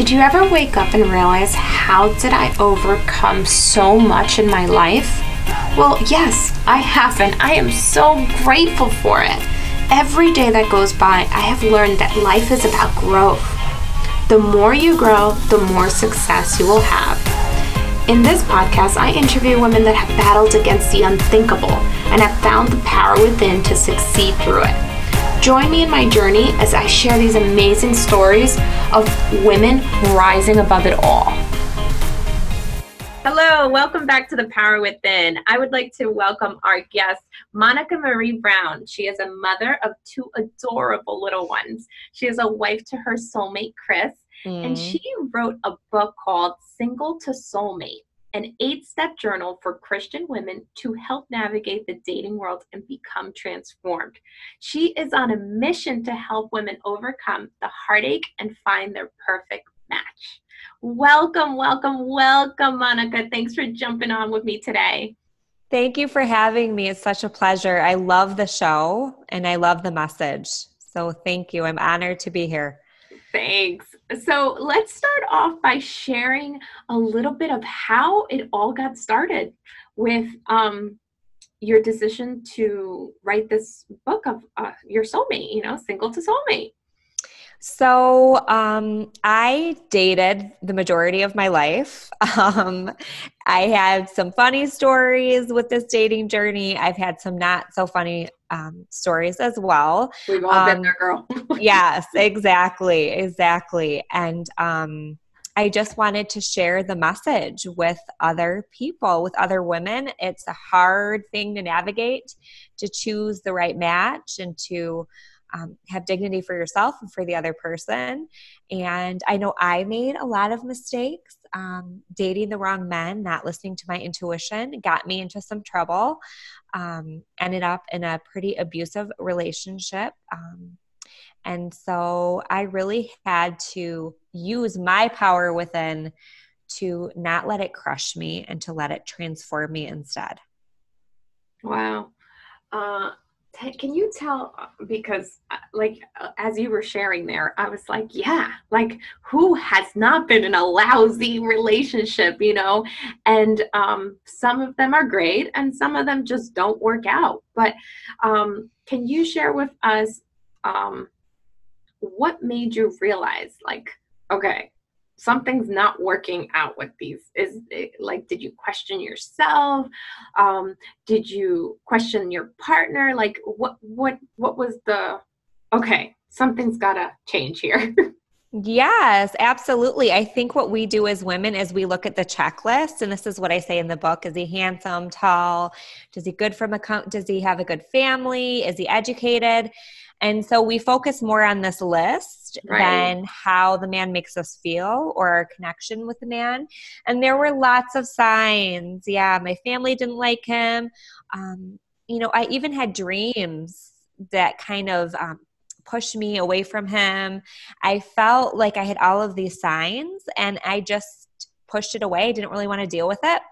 Did you ever wake up and realize how did I overcome so much in my life? Well, yes, I have, and I am so grateful for it. Every day that goes by, I have learned that life is about growth. The more you grow, the more success you will have. In this podcast, I interview women that have battled against the unthinkable and have found the power within to succeed through it. Join me in my journey as I share these amazing stories of women rising above it all. Hello, welcome back to The Power Within. I would like to welcome our guest, Monica Marie Braun. She is a mother of two adorable little ones. She is a wife to her soulmate, Chris, mm. and she wrote a book called Single to Soulmate an eight step journal for Christian women to help navigate the dating world and become transformed. She is on a mission to help women overcome the heartache and find their perfect match. Welcome, welcome, welcome, Monica. Thanks for jumping on with me today. Thank you for having me. It's such a pleasure. I love the show and I love the message. So thank you. I'm honored to be here. Thanks. So let's start off by sharing a little bit of how it all got started with um, your decision to write this book of uh, your soulmate, you know, single to soulmate. So um, I dated the majority of my life. Um, I had some funny stories with this dating journey. I've had some not so funny um, stories as well. We've all been there, girl. yes, exactly, exactly. And um, I just wanted to share the message with other people, with other women. It's a hard thing to navigate to choose the right match and to um, have dignity for yourself and for the other person. And I know I made a lot of mistakes. Um, dating the wrong men, not listening to my intuition, got me into some trouble. Um, ended up in a pretty abusive relationship. And so I really had to use my power within to not let it crush me and to let it transform me instead. Wow. Uh, can you tell uh, because uh, like uh, as you were sharing there i was like yeah like who has not been in a lousy relationship you know and um, some of them are great and some of them just don't work out but um, can you share with us um, what made you realize like okay something's not working out with these is it, like did you question yourself um did you question your partner like what what what was the okay something's gotta change here Yes, absolutely. I think what we do as women is we look at the checklist, and this is what I say in the book: Is he handsome, tall? Does he good from a? Does he have a good family? Is he educated? And so we focus more on this list right. than how the man makes us feel or our connection with the man. And there were lots of signs. Yeah, my family didn't like him. Um, you know, I even had dreams that kind of um, pushed me away from him. I felt like I had all of these signs and I just pushed it away. Didn't really want to deal with it.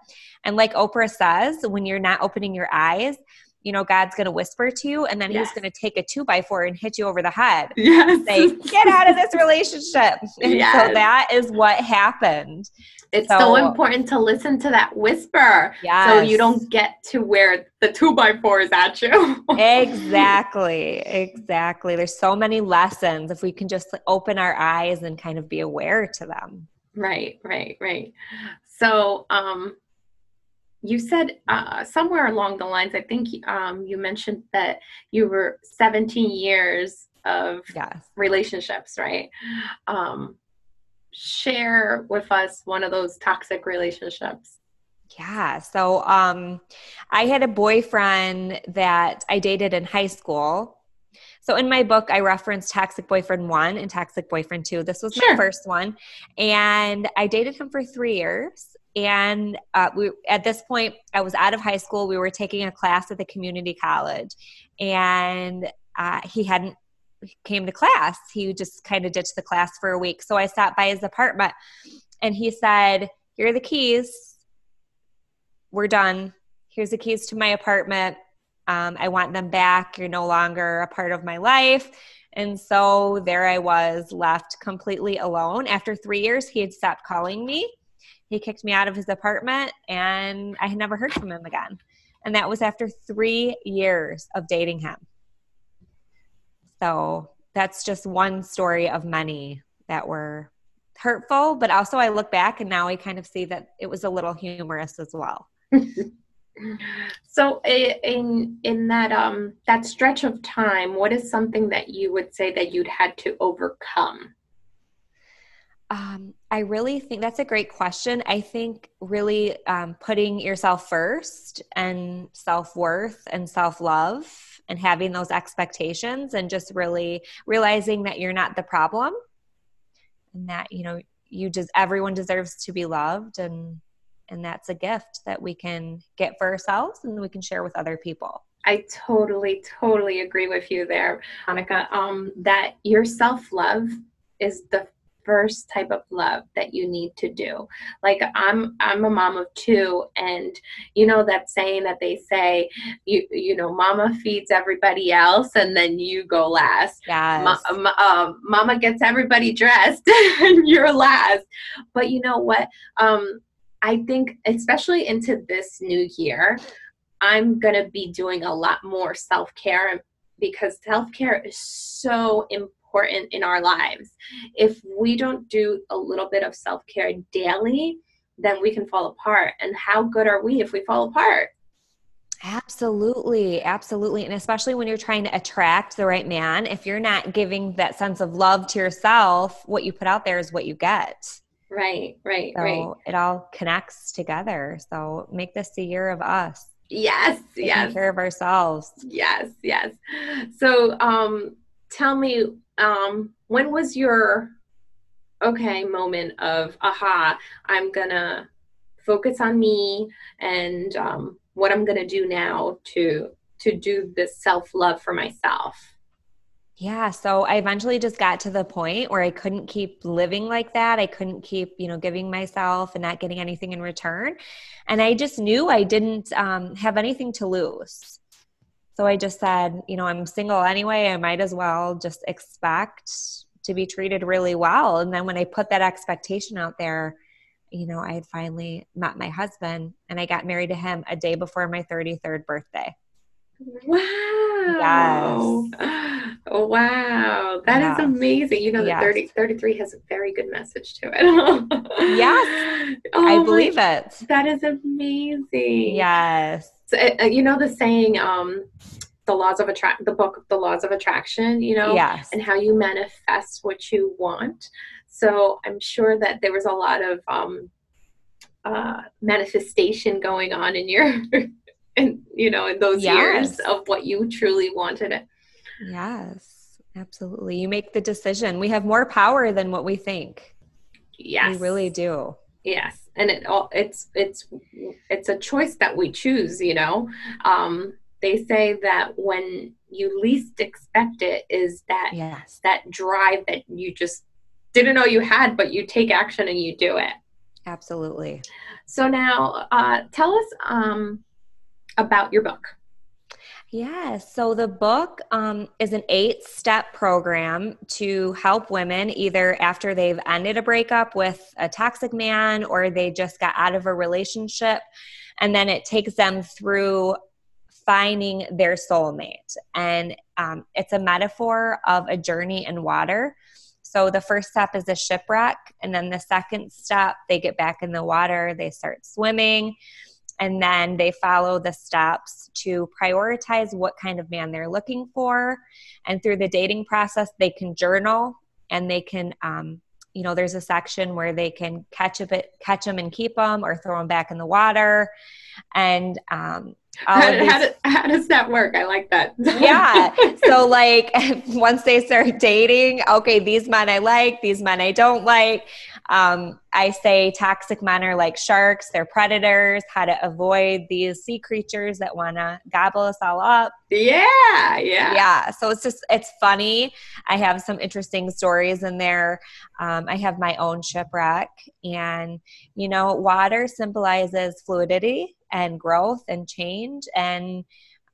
And like Oprah says, when you're not opening your eyes, you know, God's going to whisper to you, and then yes. He's going to take a two by four and hit you over the head. Yes. Say, get out of this relationship. And yes. so that is what happened. It's so, so, important to listen to that whisper yes. so you don't get to where the two by four is at you. exactly. Exactly. There's so many lessons if we can just open our eyes and kind of be aware to them. Right, right, right. So, um, you said uh, somewhere along the lines, I think um, you mentioned that you were 17 years of yes. relationships, right? Um, share with us one of those toxic relationships. Yeah. So um, I had a boyfriend that I dated in high school. So in my book, I referenced Toxic Boyfriend 1 and Toxic Boyfriend 2. This was sure. my first one. And I dated him for three years. And uh, we at this point i was out of high school. We were taking a class at the community college. And uh, he hadn't came to class. He just kind of ditched the class for a week. So i sat by his apartment. And he said here are the keys. We're done. Here's the keys to my apartment um, i want them back you're no longer a part of my life And so there I was left completely alone. After three years, he had stopped calling me. He kicked me out of his apartment and I had never heard from him again. And that was after three years of dating him. So that's just one story of many that were hurtful, but also I look back and now I kind of see that it was a little humorous as well. so in in that um that stretch of time, what is something that you would say that you'd had to overcome? Um, I really think that's a great question. I think really um, putting yourself first and self worth and self love and having those expectations and just really realizing that you're not the problem and that you know you just everyone deserves to be loved and and that's a gift that we can get for ourselves and we can share with other people. I totally, totally agree with you there, Monica. Um, that your self love is the first type of love that you need to do. Like i'm i'm a mom of two and you know that saying that they say you you know mama feeds everybody else and then you go last. Yes. Ma- uh, mama gets everybody dressed and you're last. But you know what? Um i think especially into this new year i'm gonna be doing a lot more self-care because self-care is so important in our lives. If we don't do a little bit of self care daily, then we can fall apart. And how good are we if we fall apart? Absolutely, absolutely. And especially when you're trying to attract the right man, if you're not giving that sense of love to yourself, what you put out there is what you get. Right, right, so right. It all connects together. So make this the year of us. Yes, Taking yes. care of ourselves. Yes, yes. So um tell me um, when was your okay moment of aha i'm gonna focus on me and um, what i'm gonna do now to to do this self-love for myself yeah so i eventually just got to the point where i couldn't keep living like that i couldn't keep you know giving myself and not getting anything in return and i just knew i didn't um, have anything to lose so I just said, you know, I'm single anyway. I might as well just expect to be treated really well. And then when I put that expectation out there, you know, I had finally met my husband and I got married to him a day before my 33rd birthday. Wow. Yes. Wow. that yeah. is amazing. You know, the yes. 30, 33 has a very good message to it. yes. Oh I believe my, it. That is amazing. Yes. So, uh, you know, the saying, um, the laws of attract the book the laws of attraction you know yes. and how you manifest what you want so i'm sure that there was a lot of um, uh, manifestation going on in your in you know in those yes. years of what you truly wanted it yes absolutely. You make the decision. We have more power than what we think. Yes. we really do. Yes. And it all it's it's it's a choice that we choose you know? Um they say that when you least expect it is that yes. that drive that you just didn't know you had but you take action and you do it. Absolutely. So now uh, tell us um, about your book Yes. So the book um, is an eight step program to help women either after they've ended a breakup with a toxic man or they just got out of a relationship. And then it takes them through finding their soulmate. And um, it's a metaphor of a journey in water. So the first step is a shipwreck. And then the second step, they get back in the water, they start swimming. And then they follow the steps to prioritize what kind of man they're looking for. And through the dating process, they can journal and they can um, you know there's a section where they can catch a bit catch them and keep them or throw them back in the water and um, how, these, how, how, does that work? I like that. yeah. So, like, once they start dating, okay, these men I like, these men I don't like. Um, I say toxic men are like sharks, they're predators, how to avoid these sea creatures that want to gobble us all up. Yeah. Yeah. Yeah. So, it's just, it's funny. I have some interesting stories in there. Um, I have my own shipwreck, and, you know, water symbolizes fluidity and growth and change and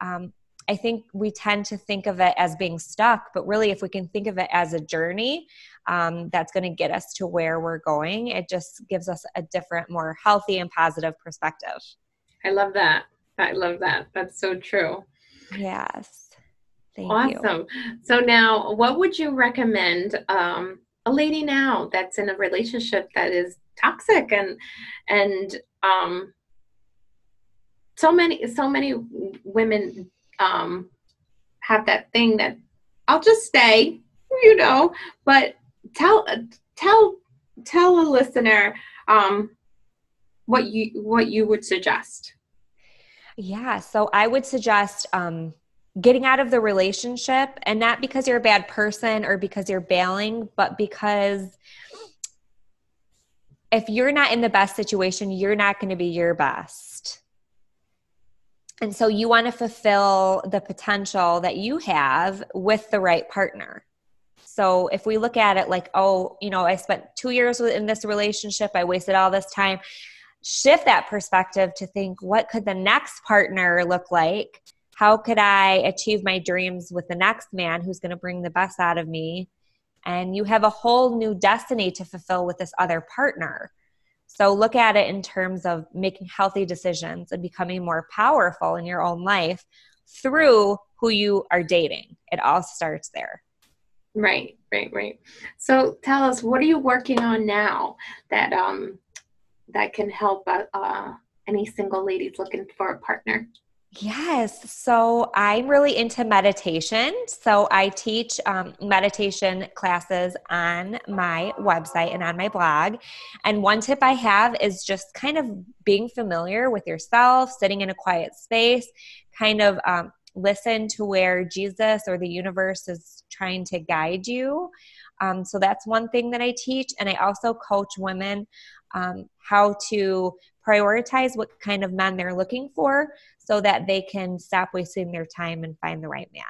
um, I think we tend to think of it as being stuck, but really, if we can think of it as a journey, um, that's going to get us to where we're going. It just gives us a different, more healthy and positive perspective. I love that. I love that. That's so true. Yes. Thank awesome. You. So now, what would you recommend um, a lady now that's in a relationship that is toxic and and um, so many so many women um, have that thing that I'll just stay, you know, but tell tell tell a listener um, what you what you would suggest. Yeah, so I would suggest um, getting out of the relationship, and not because you're a bad person or because you're bailing, but because if you're not in the best situation, you're not going to be your best. And so you want to fulfill the potential that you have with the right partner. So if we look at it like, oh, you know, I spent two years in this relationship, I wasted all this time, shift that perspective to think, what could the next partner look like? How could I achieve my dreams with the next man who's going to bring the best out of me? And you have a whole new destiny to fulfill with this other partner. So look at it in terms of making healthy decisions and becoming more powerful in your own life through who you are dating. It all starts there. Right, right, right. So tell us, what are you working on now that um that can help uh, uh any single ladies looking for a partner? Yes. So I'm really into meditation. So I teach um, meditation classes on my website and on my blog. And one tip I have is just kind of being familiar with yourself, sitting in a quiet space, kind of um, listen to where Jesus or the universe is trying to guide you. Um, so that's one thing that I teach. And I also coach women um, how to prioritize what kind of men they're looking for so that they can stop wasting their time and find the right man.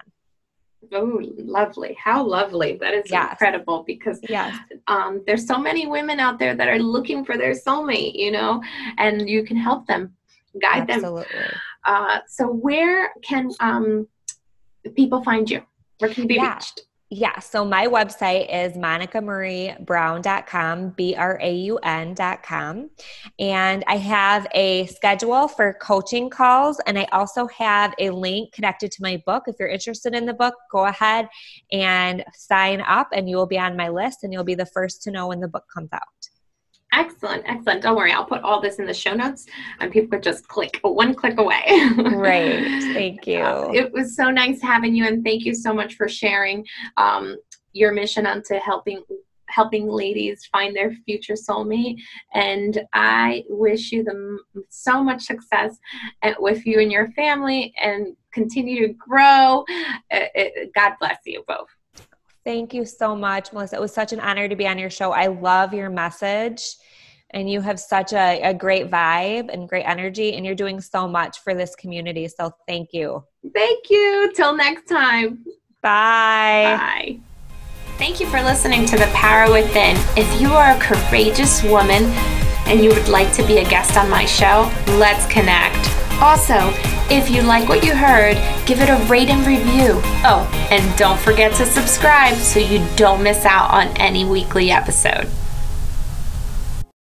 Oh, lovely. How lovely. That is yes. incredible because yes. um, there's so many women out there that are looking for their soulmate, you know, and you can help them, guide Absolutely. them. Uh, so, where can um, people find you? Where can you be yeah. reached? Yeah, so my website is monicamariebraun.com, B R A U N.com. And I have a schedule for coaching calls. And I also have a link connected to my book. If you're interested in the book, go ahead and sign up, and you will be on my list, and you'll be the first to know when the book comes out. Excellent, excellent. Don't worry, I'll put all this in the show notes and people could just click one click away. Great. Thank you. Uh, it was so nice having you and thank you so much for sharing um, your mission onto helping helping ladies find their future soulmate and i wish you the so much success with you and your family and continue to grow god bless you both Thank you so much, Melissa. It was such an honor to be on your show. I love your message, and you have such a, a great vibe and great energy, and you're doing so much for this community. So thank you. Thank you. Till next time. Bye. Bye. Thank you for listening to The Power Within. If you are a courageous woman and you would like to be a guest on my show, let's connect. Also, if you like what you heard, give it a rate and review. Oh, and don't forget to subscribe so you don't miss out on any weekly episode.